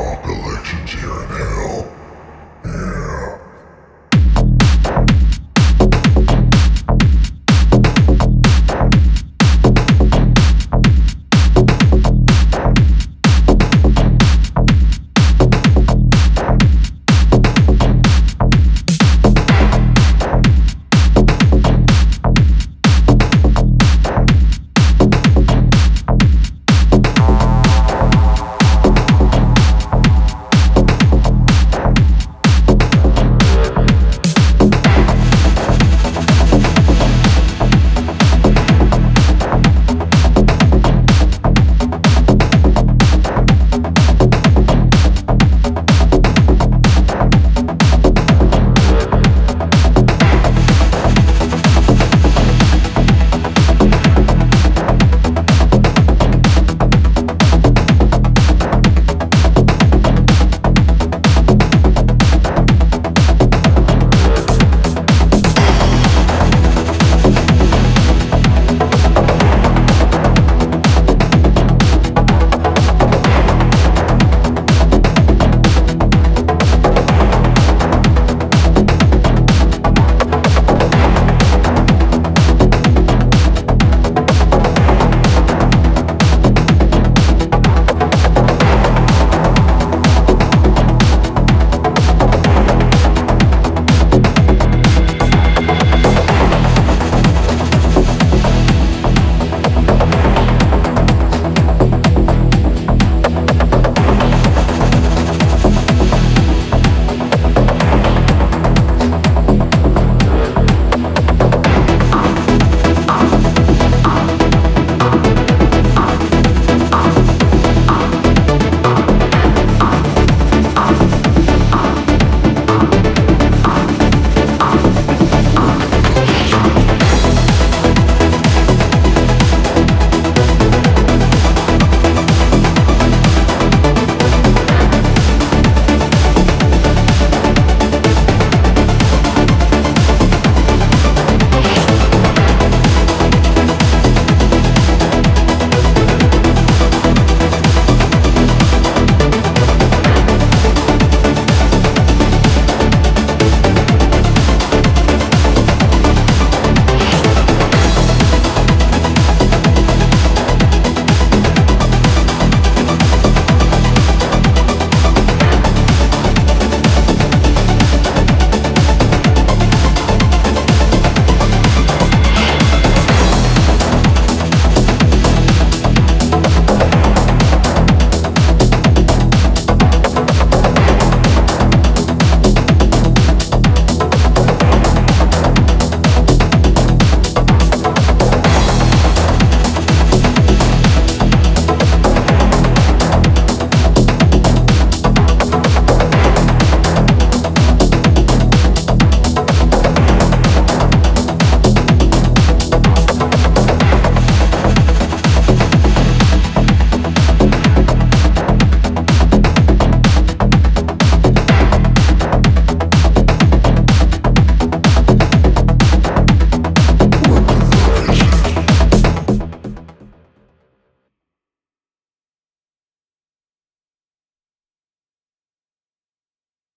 mock elections here in hell.